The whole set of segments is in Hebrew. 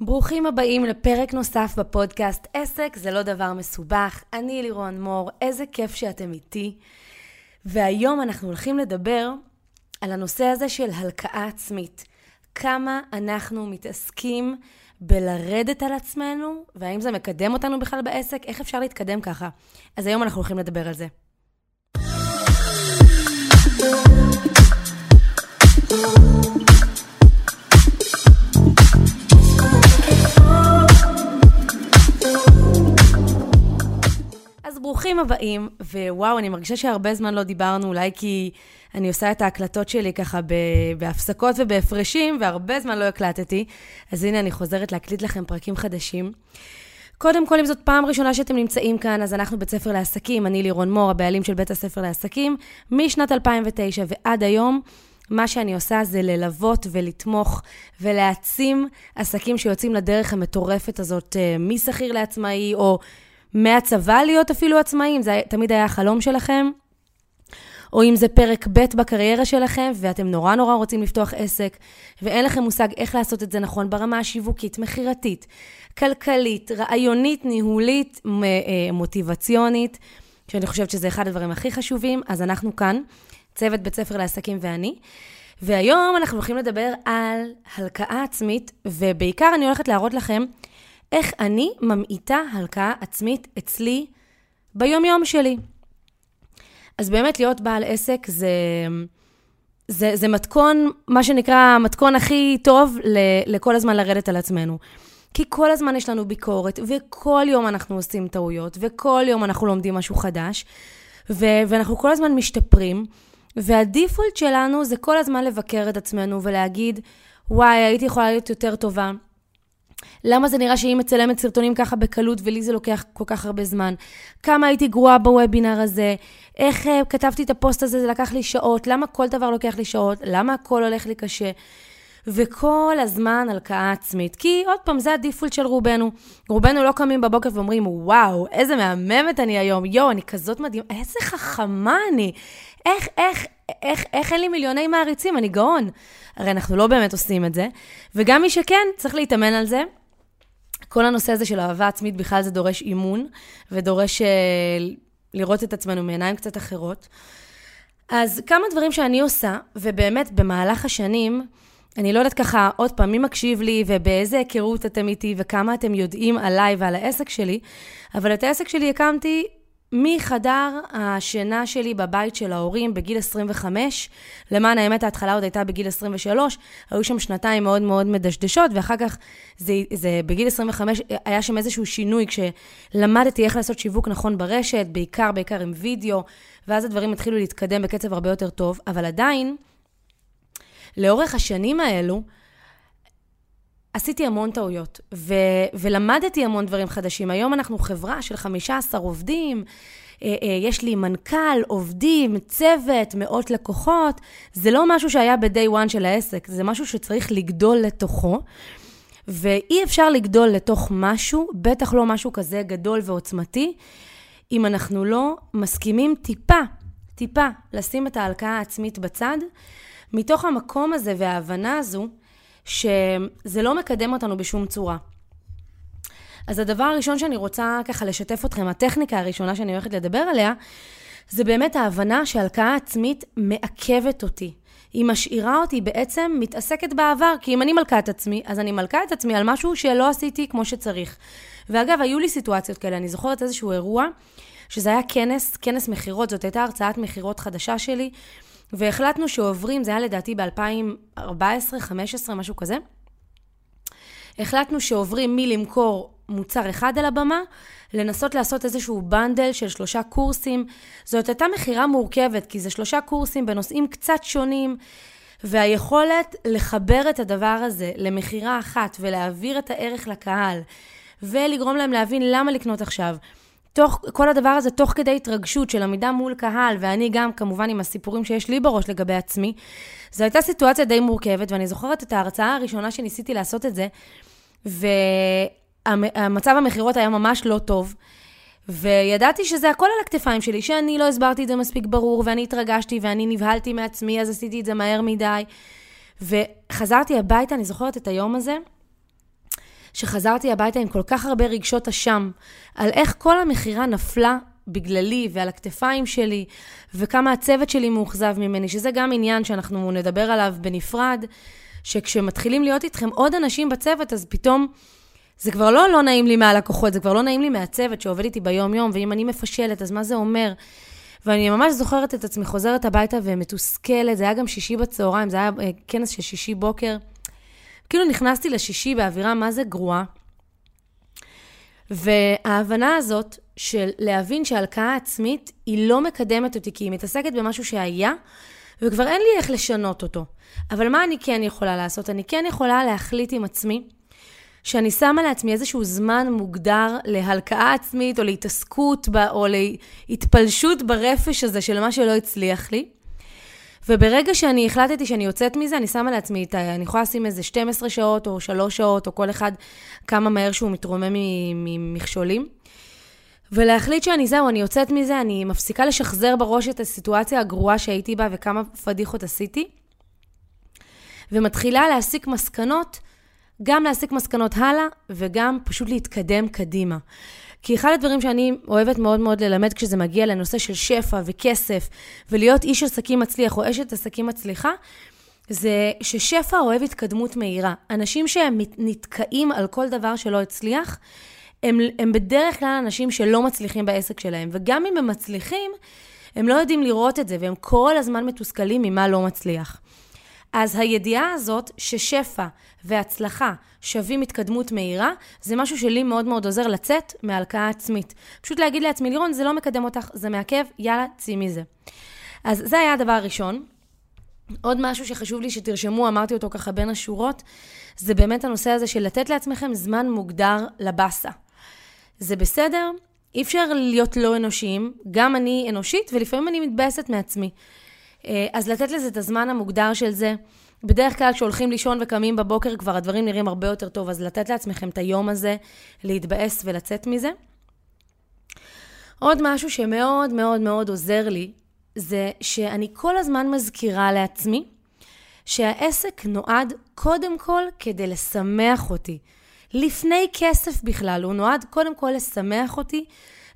ברוכים הבאים לפרק נוסף בפודקאסט עסק זה לא דבר מסובך. אני לירון מור, איזה כיף שאתם איתי. והיום אנחנו הולכים לדבר על הנושא הזה של הלקאה עצמית. כמה אנחנו מתעסקים בלרדת על עצמנו, והאם זה מקדם אותנו בכלל בעסק, איך אפשר להתקדם ככה. אז היום אנחנו הולכים לדבר על זה. אז ברוכים הבאים, ווואו, אני מרגישה שהרבה זמן לא דיברנו, אולי כי אני עושה את ההקלטות שלי ככה בהפסקות ובהפרשים, והרבה זמן לא הקלטתי, אז הנה אני חוזרת להקליט לכם פרקים חדשים. קודם כל, אם זאת פעם ראשונה שאתם נמצאים כאן, אז אנחנו בית ספר לעסקים, אני לירון מור, הבעלים של בית הספר לעסקים, משנת 2009 ועד היום. מה שאני עושה זה ללוות ולתמוך ולהעצים עסקים שיוצאים לדרך המטורפת הזאת, אה, משכיר לעצמאי, או מהצבא להיות אפילו עצמאים, זה תמיד היה החלום שלכם. או אם זה פרק ב' בקריירה שלכם, ואתם נורא נורא רוצים לפתוח עסק, ואין לכם מושג איך לעשות את זה נכון ברמה השיווקית, מכירתית, כלכלית, רעיונית, ניהולית, אה, מוטיבציונית, שאני חושבת שזה אחד הדברים הכי חשובים, אז אנחנו כאן, צוות בית ספר לעסקים ואני. והיום אנחנו הולכים לדבר על הלקאה עצמית, ובעיקר אני הולכת להראות לכם איך אני ממעיטה הלקאה עצמית אצלי ביום-יום שלי. אז באמת להיות בעל עסק זה, זה, זה מתכון, מה שנקרא, המתכון הכי טוב ל, לכל הזמן לרדת על עצמנו. כי כל הזמן יש לנו ביקורת, וכל יום אנחנו עושים טעויות, וכל יום אנחנו לומדים משהו חדש, ו- ואנחנו כל הזמן משתפרים, והדיפולט שלנו זה כל הזמן לבקר את עצמנו ולהגיד, וואי, הייתי יכולה להיות יותר טובה, למה זה נראה שהיא מצלמת סרטונים ככה בקלות ולי זה לוקח כל כך הרבה זמן? כמה הייתי גרועה בוובינר הזה? איך uh, כתבתי את הפוסט הזה, זה לקח לי שעות? למה כל דבר לוקח לי שעות? למה הכל הולך לי קשה? וכל הזמן הלקאה עצמית. כי עוד פעם, זה הדיפולט של רובנו. רובנו לא קמים בבוקר ואומרים, וואו, איזה מהממת אני היום, יואו, אני כזאת מדהימה, איזה חכמה אני. איך, איך, איך, איך אין לי מיליוני מעריצים, אני גאון. הרי אנחנו לא באמת עושים את זה. וגם מי שכן, צריך להתאמן על זה. כל הנושא הזה של אהבה עצמית בכלל זה דורש אימון, ודורש uh, לראות את עצמנו מעיניים קצת אחרות. אז כמה דברים שאני עושה, ובאמת במהלך השנים, אני לא יודעת ככה, עוד פעם, מי מקשיב לי ובאיזה היכרות אתם איתי וכמה אתם יודעים עליי ועל העסק שלי, אבל את העסק שלי הקמתי מחדר השינה שלי בבית של ההורים בגיל 25, למען האמת ההתחלה עוד הייתה בגיל 23, היו שם שנתיים מאוד מאוד מדשדשות, ואחר כך זה, זה בגיל 25 היה שם איזשהו שינוי כשלמדתי איך לעשות שיווק נכון ברשת, בעיקר בעיקר עם וידאו, ואז הדברים התחילו להתקדם בקצב הרבה יותר טוב, אבל עדיין, לאורך השנים האלו, עשיתי המון טעויות, ו- ולמדתי המון דברים חדשים. היום אנחנו חברה של 15 עובדים, אה, אה, יש לי מנכ"ל, עובדים, צוות, מאות לקוחות. זה לא משהו שהיה ב-day one של העסק, זה משהו שצריך לגדול לתוכו. ואי אפשר לגדול לתוך משהו, בטח לא משהו כזה גדול ועוצמתי, אם אנחנו לא מסכימים טיפה, טיפה, לשים את ההלקאה העצמית בצד, מתוך המקום הזה וההבנה הזו, שזה לא מקדם אותנו בשום צורה. אז הדבר הראשון שאני רוצה ככה לשתף אתכם, הטכניקה הראשונה שאני הולכת לדבר עליה, זה באמת ההבנה שהלקאה עצמית מעכבת אותי. היא משאירה אותי בעצם מתעסקת בעבר, כי אם אני מלכה את עצמי, אז אני מלכה את עצמי על משהו שלא עשיתי כמו שצריך. ואגב, היו לי סיטואציות כאלה, אני זוכרת איזשהו אירוע, שזה היה כנס, כנס מכירות, זאת הייתה הרצאת מכירות חדשה שלי, והחלטנו שעוברים, זה היה לדעתי ב-2014, 2015, משהו כזה. החלטנו שעוברים מלמכור מוצר אחד על הבמה, לנסות לעשות איזשהו בנדל של שלושה קורסים. זאת הייתה מכירה מורכבת, כי זה שלושה קורסים בנושאים קצת שונים, והיכולת לחבר את הדבר הזה למכירה אחת ולהעביר את הערך לקהל, ולגרום להם להבין למה לקנות עכשיו. תוך, כל הדבר הזה תוך כדי התרגשות של עמידה מול קהל, ואני גם כמובן עם הסיפורים שיש לי בראש לגבי עצמי, זו הייתה סיטואציה די מורכבת, ואני זוכרת את ההרצאה הראשונה שניסיתי לעשות את זה, והמצב המכירות היה ממש לא טוב. וידעתי שזה הכל על הכתפיים שלי, שאני לא הסברתי את זה מספיק ברור, ואני התרגשתי, ואני נבהלתי מעצמי, אז עשיתי את זה מהר מדי. וחזרתי הביתה, אני זוכרת את היום הזה, שחזרתי הביתה עם כל כך הרבה רגשות אשם, על איך כל המכירה נפלה בגללי ועל הכתפיים שלי, וכמה הצוות שלי מאוכזב ממני, שזה גם עניין שאנחנו נדבר עליו בנפרד, שכשמתחילים להיות איתכם עוד אנשים בצוות, אז פתאום זה כבר לא לא נעים לי מהלקוחות, זה כבר לא נעים לי מהצוות שעובד איתי ביום-יום, ואם אני מפשלת, אז מה זה אומר? ואני ממש זוכרת את עצמי חוזרת הביתה ומתוסכלת, זה היה גם שישי בצהריים, זה היה אה, כנס של שישי בוקר. כאילו נכנסתי לשישי באווירה מה זה גרועה. וההבנה הזאת של להבין שהלקאה עצמית היא לא מקדמת אותי, כי היא מתעסקת במשהו שהיה, וכבר אין לי איך לשנות אותו. אבל מה אני כן יכולה לעשות? אני כן יכולה להחליט עם עצמי שאני שמה לעצמי איזשהו זמן מוגדר להלקאה עצמית, או להתעסקות, בה, או להתפלשות ברפש הזה של מה שלא הצליח לי. וברגע שאני החלטתי שאני יוצאת מזה, אני שמה לעצמי, אני יכולה לשים איזה 12 שעות או 3 שעות, או כל אחד כמה מהר שהוא מתרומם ממכשולים. ולהחליט שאני זהו, אני יוצאת מזה, אני מפסיקה לשחזר בראש את הסיטואציה הגרועה שהייתי בה וכמה פדיחות עשיתי. ומתחילה להסיק מסקנות, גם להסיק מסקנות הלאה וגם פשוט להתקדם קדימה. כי אחד הדברים שאני אוהבת מאוד מאוד ללמד כשזה מגיע לנושא של שפע וכסף, ולהיות איש עסקים מצליח או אשת עסקים מצליחה, זה ששפע אוהב התקדמות מהירה. אנשים שהם נתקעים על כל דבר שלא הצליח, הם, הם בדרך כלל אנשים שלא מצליחים בעסק שלהם. וגם אם הם מצליחים, הם לא יודעים לראות את זה, והם כל הזמן מתוסכלים ממה לא מצליח. אז הידיעה הזאת ששפע והצלחה שווים התקדמות מהירה, זה משהו שלי מאוד מאוד עוזר לצאת מהלקאה עצמית. פשוט להגיד לעצמי, לירון, זה לא מקדם אותך, זה מעכב, יאללה, צאי מזה. אז זה היה הדבר הראשון. עוד משהו שחשוב לי שתרשמו, אמרתי אותו ככה בין השורות, זה באמת הנושא הזה של לתת לעצמכם זמן מוגדר לבאסה. זה בסדר, אי אפשר להיות לא אנושיים, גם אני אנושית ולפעמים אני מתבאסת מעצמי. אה, אז לתת לזה את הזמן המוגדר של זה. בדרך כלל כשהולכים לישון וקמים בבוקר כבר הדברים נראים הרבה יותר טוב, אז לתת לעצמכם את היום הזה להתבאס ולצאת מזה. עוד משהו שמאוד מאוד מאוד עוזר לי, זה שאני כל הזמן מזכירה לעצמי שהעסק נועד קודם כל כדי לשמח אותי. לפני כסף בכלל, הוא נועד קודם כל לשמח אותי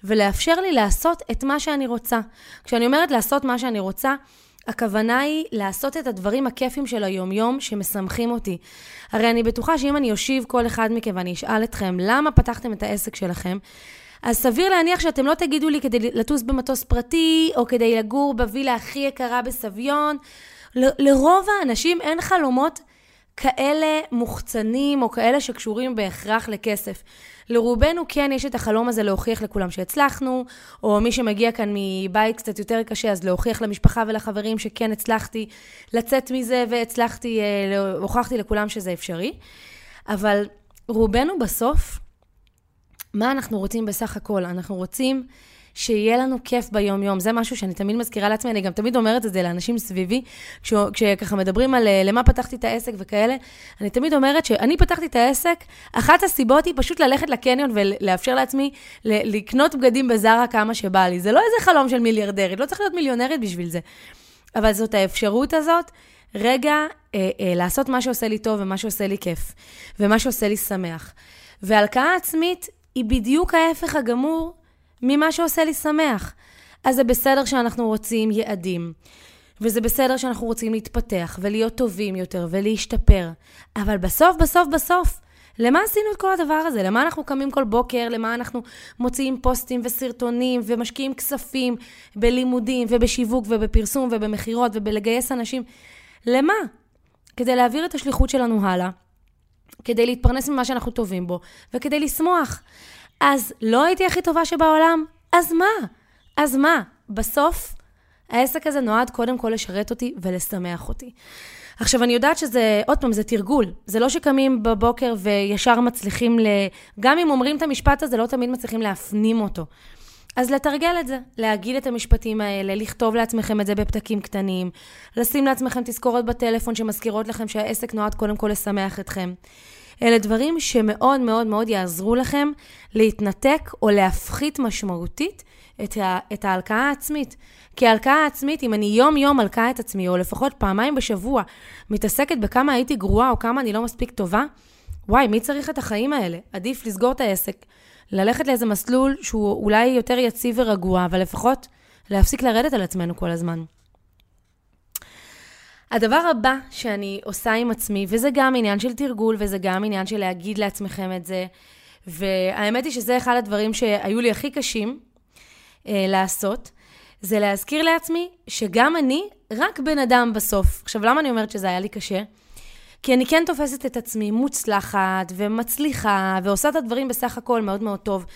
ולאפשר לי לעשות את מה שאני רוצה. כשאני אומרת לעשות מה שאני רוצה, הכוונה היא לעשות את הדברים הכיפים של היומיום שמשמחים אותי. הרי אני בטוחה שאם אני אושיב כל אחד מכם ואני אשאל אתכם למה פתחתם את העסק שלכם, אז סביר להניח שאתם לא תגידו לי כדי לטוס במטוס פרטי, או כדי לגור בווילה הכי יקרה בסביון. ל- לרוב האנשים אין חלומות כאלה מוחצנים, או כאלה שקשורים בהכרח לכסף. לרובנו כן יש את החלום הזה להוכיח לכולם שהצלחנו, או מי שמגיע כאן מבית קצת יותר קשה, אז להוכיח למשפחה ולחברים שכן הצלחתי לצאת מזה, והצלחתי, אה, הוכחתי לכולם שזה אפשרי. אבל רובנו בסוף, מה אנחנו רוצים בסך הכל? אנחנו רוצים שיהיה לנו כיף ביום-יום. זה משהו שאני תמיד מזכירה לעצמי, אני גם תמיד אומרת את זה לאנשים סביבי, כש, כשככה מדברים על אה, למה פתחתי את העסק וכאלה, אני תמיד אומרת שאני פתחתי את העסק, אחת הסיבות היא פשוט ללכת לקניון ולאפשר לעצמי לקנות בגדים בזארה כמה שבא לי. זה לא איזה חלום של מיליארדרית, לא צריך להיות מיליונרית בשביל זה. אבל זאת האפשרות הזאת, רגע, אה, אה, לעשות מה שעושה לי טוב ומה שעושה לי כיף, ומה שעושה לי שמח. והלקאה עצמית היא בדיוק ההפך הגמור ממה שעושה לי שמח. אז זה בסדר שאנחנו רוצים יעדים, וזה בסדר שאנחנו רוצים להתפתח ולהיות טובים יותר ולהשתפר, אבל בסוף, בסוף, בסוף, למה עשינו את כל הדבר הזה? למה אנחנו קמים כל בוקר? למה אנחנו מוציאים פוסטים וסרטונים ומשקיעים כספים בלימודים ובשיווק ובפרסום ובמכירות ובלגייס אנשים? למה? כדי להעביר את השליחות שלנו הלאה, כדי להתפרנס ממה שאנחנו טובים בו וכדי לשמוח. אז לא הייתי הכי טובה שבעולם? אז מה? אז מה? בסוף, העסק הזה נועד קודם כל לשרת אותי ולשמח אותי. עכשיו, אני יודעת שזה, עוד פעם, זה תרגול. זה לא שקמים בבוקר וישר מצליחים ל... גם אם אומרים את המשפט הזה, לא תמיד מצליחים להפנים אותו. אז לתרגל את זה, להגיד את המשפטים האלה, לכתוב לעצמכם את זה בפתקים קטנים, לשים לעצמכם תזכורות בטלפון שמזכירות לכם שהעסק נועד קודם כל לשמח אתכם. אלה דברים שמאוד מאוד מאוד יעזרו לכם להתנתק או להפחית משמעותית את, ה, את ההלקאה העצמית. כי ההלקאה העצמית, אם אני יום-יום מלקה את עצמי, או לפחות פעמיים בשבוע, מתעסקת בכמה הייתי גרועה או כמה אני לא מספיק טובה, וואי, מי צריך את החיים האלה? עדיף לסגור את העסק, ללכת לאיזה מסלול שהוא אולי יותר יציב ורגוע, אבל לפחות להפסיק לרדת על עצמנו כל הזמן. הדבר הבא שאני עושה עם עצמי, וזה גם עניין של תרגול, וזה גם עניין של להגיד לעצמכם את זה, והאמת היא שזה אחד הדברים שהיו לי הכי קשים אה, לעשות, זה להזכיר לעצמי שגם אני רק בן אדם בסוף. עכשיו, למה אני אומרת שזה היה לי קשה? כי אני כן תופסת את עצמי מוצלחת ומצליחה ועושה את הדברים בסך הכל מאוד מאוד טוב.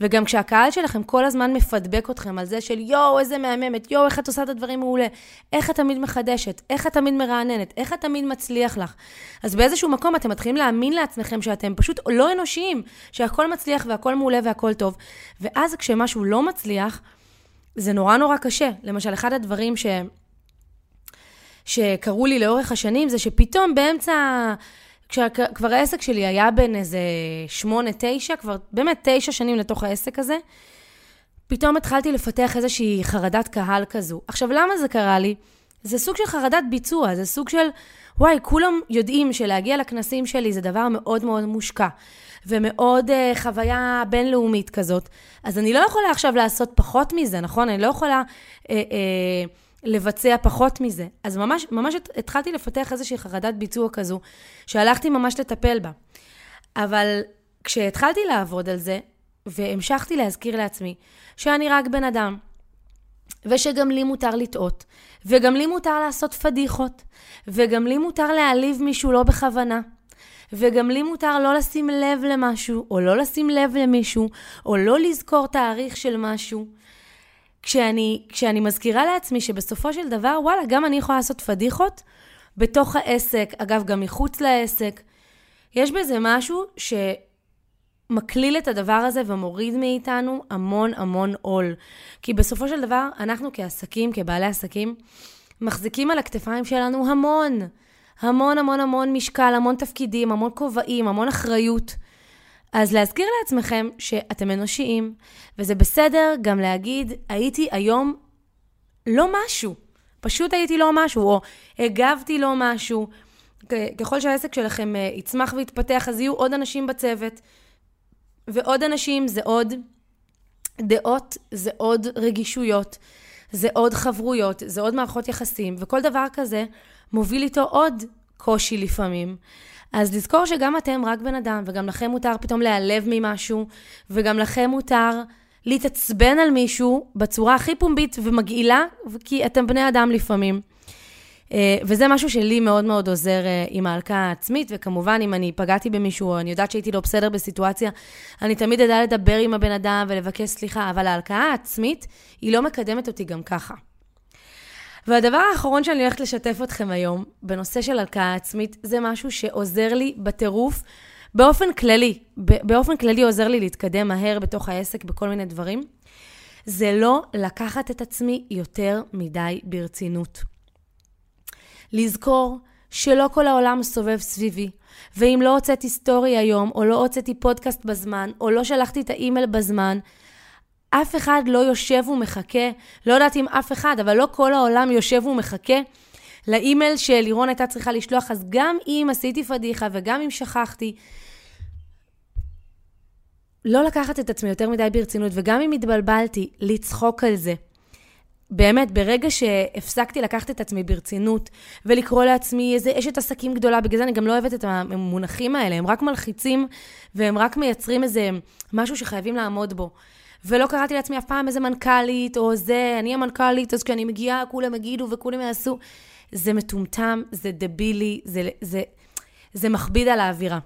וגם כשהקהל שלכם כל הזמן מפדבק אתכם על זה של יואו, איזה מהממת, יואו, איך את עושה את הדברים מעולה, איך את תמיד מחדשת, איך את תמיד מרעננת, איך את תמיד מצליח לך. אז באיזשהו מקום אתם מתחילים להאמין לעצמכם שאתם פשוט לא אנושיים, שהכל מצליח והכל מעולה והכל טוב. ואז כשמשהו לא מצליח, זה נורא נורא קשה. למשל, אחד הדברים ש... שקרו לי לאורך השנים זה שפתאום באמצע, כשכבר העסק שלי היה בין איזה שמונה, תשע, כבר באמת תשע שנים לתוך העסק הזה, פתאום התחלתי לפתח איזושהי חרדת קהל כזו. עכשיו, למה זה קרה לי? זה סוג של חרדת ביצוע, זה סוג של, וואי, כולם יודעים שלהגיע לכנסים שלי זה דבר מאוד מאוד מושקע, ומאוד uh, חוויה בינלאומית כזאת, אז אני לא יכולה עכשיו לעשות פחות מזה, נכון? אני לא יכולה... Uh, uh, לבצע פחות מזה. אז ממש, ממש התחלתי לפתח איזושהי חרדת ביצוע כזו, שהלכתי ממש לטפל בה. אבל כשהתחלתי לעבוד על זה, והמשכתי להזכיר לעצמי שאני רק בן אדם, ושגם לי מותר לטעות, וגם לי מותר לעשות פדיחות, וגם לי מותר להעליב מישהו לא בכוונה, וגם לי מותר לא לשים לב למשהו, או לא לשים לב למישהו, או לא לזכור תאריך של משהו. כשאני, כשאני מזכירה לעצמי שבסופו של דבר, וואלה, גם אני יכולה לעשות פדיחות בתוך העסק, אגב, גם מחוץ לעסק. יש בזה משהו שמקליל את הדבר הזה ומוריד מאיתנו המון המון עול. כי בסופו של דבר, אנחנו כעסקים, כבעלי עסקים, מחזיקים על הכתפיים שלנו המון, המון המון המון משקל, המון תפקידים, המון כובעים, המון אחריות. אז להזכיר לעצמכם שאתם אנושיים, וזה בסדר גם להגיד, הייתי היום לא משהו. פשוט הייתי לא משהו, או הגבתי לא משהו. ככל שהעסק שלכם אה, יצמח ויתפתח, אז יהיו עוד אנשים בצוות, ועוד אנשים זה עוד דעות, זה עוד רגישויות, זה עוד חברויות, זה עוד מערכות יחסים, וכל דבר כזה מוביל איתו עוד קושי לפעמים. אז לזכור שגם אתם רק בן אדם, וגם לכם מותר פתאום להיעלב ממשהו, וגם לכם מותר להתעצבן על מישהו בצורה הכי פומבית ומגעילה, כי אתם בני אדם לפעמים. אה, וזה משהו שלי מאוד מאוד עוזר אה, עם ההלקאה העצמית, וכמובן, אם אני פגעתי במישהו, או אני יודעת שהייתי לא בסדר בסיטואציה, אני תמיד אדע לדבר עם הבן אדם ולבקש סליחה, אבל ההלקאה העצמית, היא לא מקדמת אותי גם ככה. והדבר האחרון שאני הולכת לשתף אתכם היום, בנושא של הלקאה עצמית, זה משהו שעוזר לי בטירוף, באופן כללי, באופן כללי עוזר לי להתקדם מהר בתוך העסק בכל מיני דברים. זה לא לקחת את עצמי יותר מדי ברצינות. לזכור שלא כל העולם סובב סביבי, ואם לא הוצאתי סטורי היום, או לא הוצאתי פודקאסט בזמן, או לא שלחתי את האימייל בזמן, אף אחד לא יושב ומחכה, לא יודעת אם אף אחד, אבל לא כל העולם יושב ומחכה לאימייל שלירון הייתה צריכה לשלוח, אז גם אם עשיתי פדיחה וגם אם שכחתי, לא לקחת את עצמי יותר מדי ברצינות, וגם אם התבלבלתי, לצחוק על זה. באמת, ברגע שהפסקתי לקחת את עצמי ברצינות, ולקרוא לעצמי איזה אשת עסקים גדולה, בגלל זה אני גם לא אוהבת את המונחים האלה, הם רק מלחיצים, והם רק מייצרים איזה משהו שחייבים לעמוד בו. ולא קראתי לעצמי אף פעם איזה מנכ"לית, או זה, אני המנכ"לית, אז כשאני מגיעה כולם יגידו וכולם יעשו. זה מטומטם, זה דבילי, זה, זה, זה מכביד על האווירה.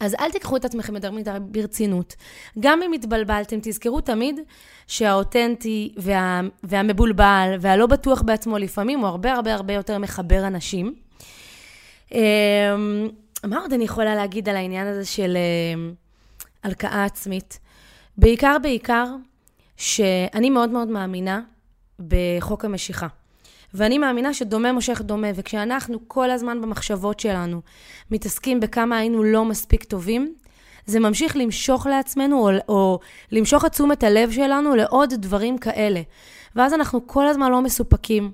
אז אל תיקחו את עצמכם יותר מדי ברצינות. גם אם התבלבלתם, תזכרו תמיד שהאותנטי וה, והמבולבל והלא בטוח בעצמו לפעמים הוא הרבה הרבה הרבה יותר מחבר אנשים. אמ, מה עוד אני יכולה להגיד על העניין הזה של אמ, הלקאה עצמית? בעיקר, בעיקר, שאני מאוד מאוד מאמינה בחוק המשיכה. ואני מאמינה שדומה מושך דומה, וכשאנחנו כל הזמן במחשבות שלנו מתעסקים בכמה היינו לא מספיק טובים, זה ממשיך למשוך לעצמנו, או, או למשוך את תשומת הלב שלנו לעוד דברים כאלה. ואז אנחנו כל הזמן לא מסופקים,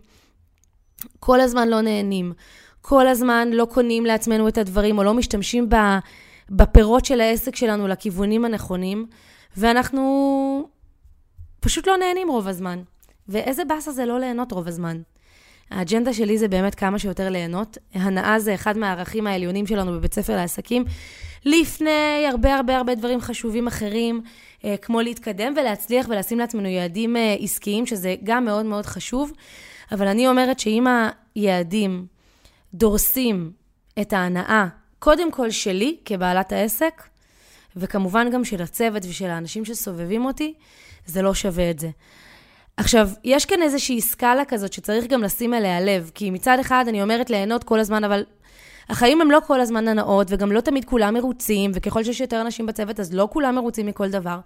כל הזמן לא נהנים, כל הזמן לא קונים לעצמנו את הדברים, או לא משתמשים בפירות של העסק שלנו לכיוונים הנכונים, ואנחנו פשוט לא נהנים רוב הזמן. ואיזה באסה זה לא ליהנות רוב הזמן. האג'נדה שלי זה באמת כמה שיותר ליהנות. הנאה זה אחד מהערכים העליונים שלנו בבית ספר לעסקים. לפני הרבה הרבה הרבה דברים חשובים אחרים, אה, כמו להתקדם ולהצליח ולשים לעצמנו יעדים אה, עסקיים, שזה גם מאוד מאוד חשוב. אבל אני אומרת שאם היעדים דורסים את ההנאה, קודם כל שלי כבעלת העסק, וכמובן גם של הצוות ושל האנשים שסובבים אותי, זה לא שווה את זה. עכשיו, יש כאן איזושהי סקאלה כזאת שצריך גם לשים אליה לב, כי מצד אחד אני אומרת ליהנות כל הזמן, אבל החיים הם לא כל הזמן הנאות, וגם לא תמיד כולם מרוצים, וככל שיש יותר אנשים בצוות, אז לא כולם מרוצים מכל דבר.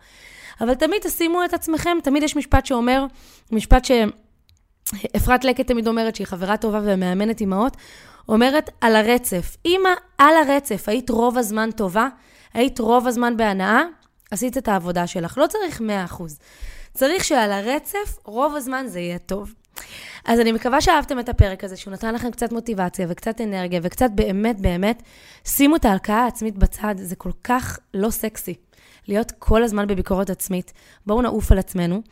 אבל תמיד תשימו את עצמכם, תמיד יש משפט שאומר, משפט שאפרת לקט תמיד אומרת, שהיא חברה טובה ומאמנת אימהות, אומרת על הרצף. אם על הרצף היית רוב הזמן טובה, היית רוב הזמן בהנאה, עשית את העבודה שלך. לא צריך 100%. צריך שעל הרצף, רוב הזמן זה יהיה טוב. אז אני מקווה שאהבתם את הפרק הזה, שהוא נתן לכם קצת מוטיבציה וקצת אנרגיה וקצת באמת באמת, שימו את ההלקאה העצמית בצד, זה כל כך לא סקסי. להיות כל הזמן בביקורת עצמית. בואו נעוף על עצמנו.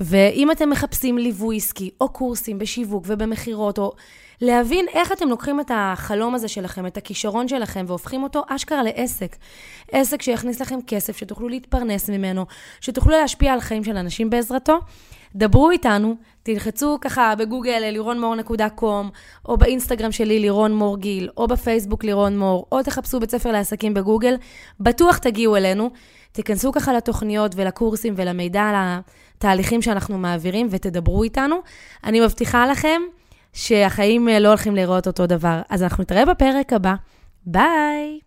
ואם אתם מחפשים ליווי עסקי, או קורסים בשיווק ובמכירות, או להבין איך אתם לוקחים את החלום הזה שלכם, את הכישרון שלכם, והופכים אותו אשכרה לעסק. עסק שיכניס לכם כסף, שתוכלו להתפרנס ממנו, שתוכלו להשפיע על חיים של אנשים בעזרתו. דברו איתנו, תלחצו ככה בגוגל לירונמור.קום, או באינסטגרם שלי לירון מור גיל, או בפייסבוק לירון מור, או תחפשו בית ספר לעסקים בגוגל, בטוח תגיעו אלינו. תיכנסו ככה לתוכניות ולקורסים ולמידע על התהליכים שאנחנו מעבירים ותדברו איתנו. אני מבטיחה לכם שהחיים לא הולכים להיראות אותו דבר. אז אנחנו נתראה בפרק הבא. ביי!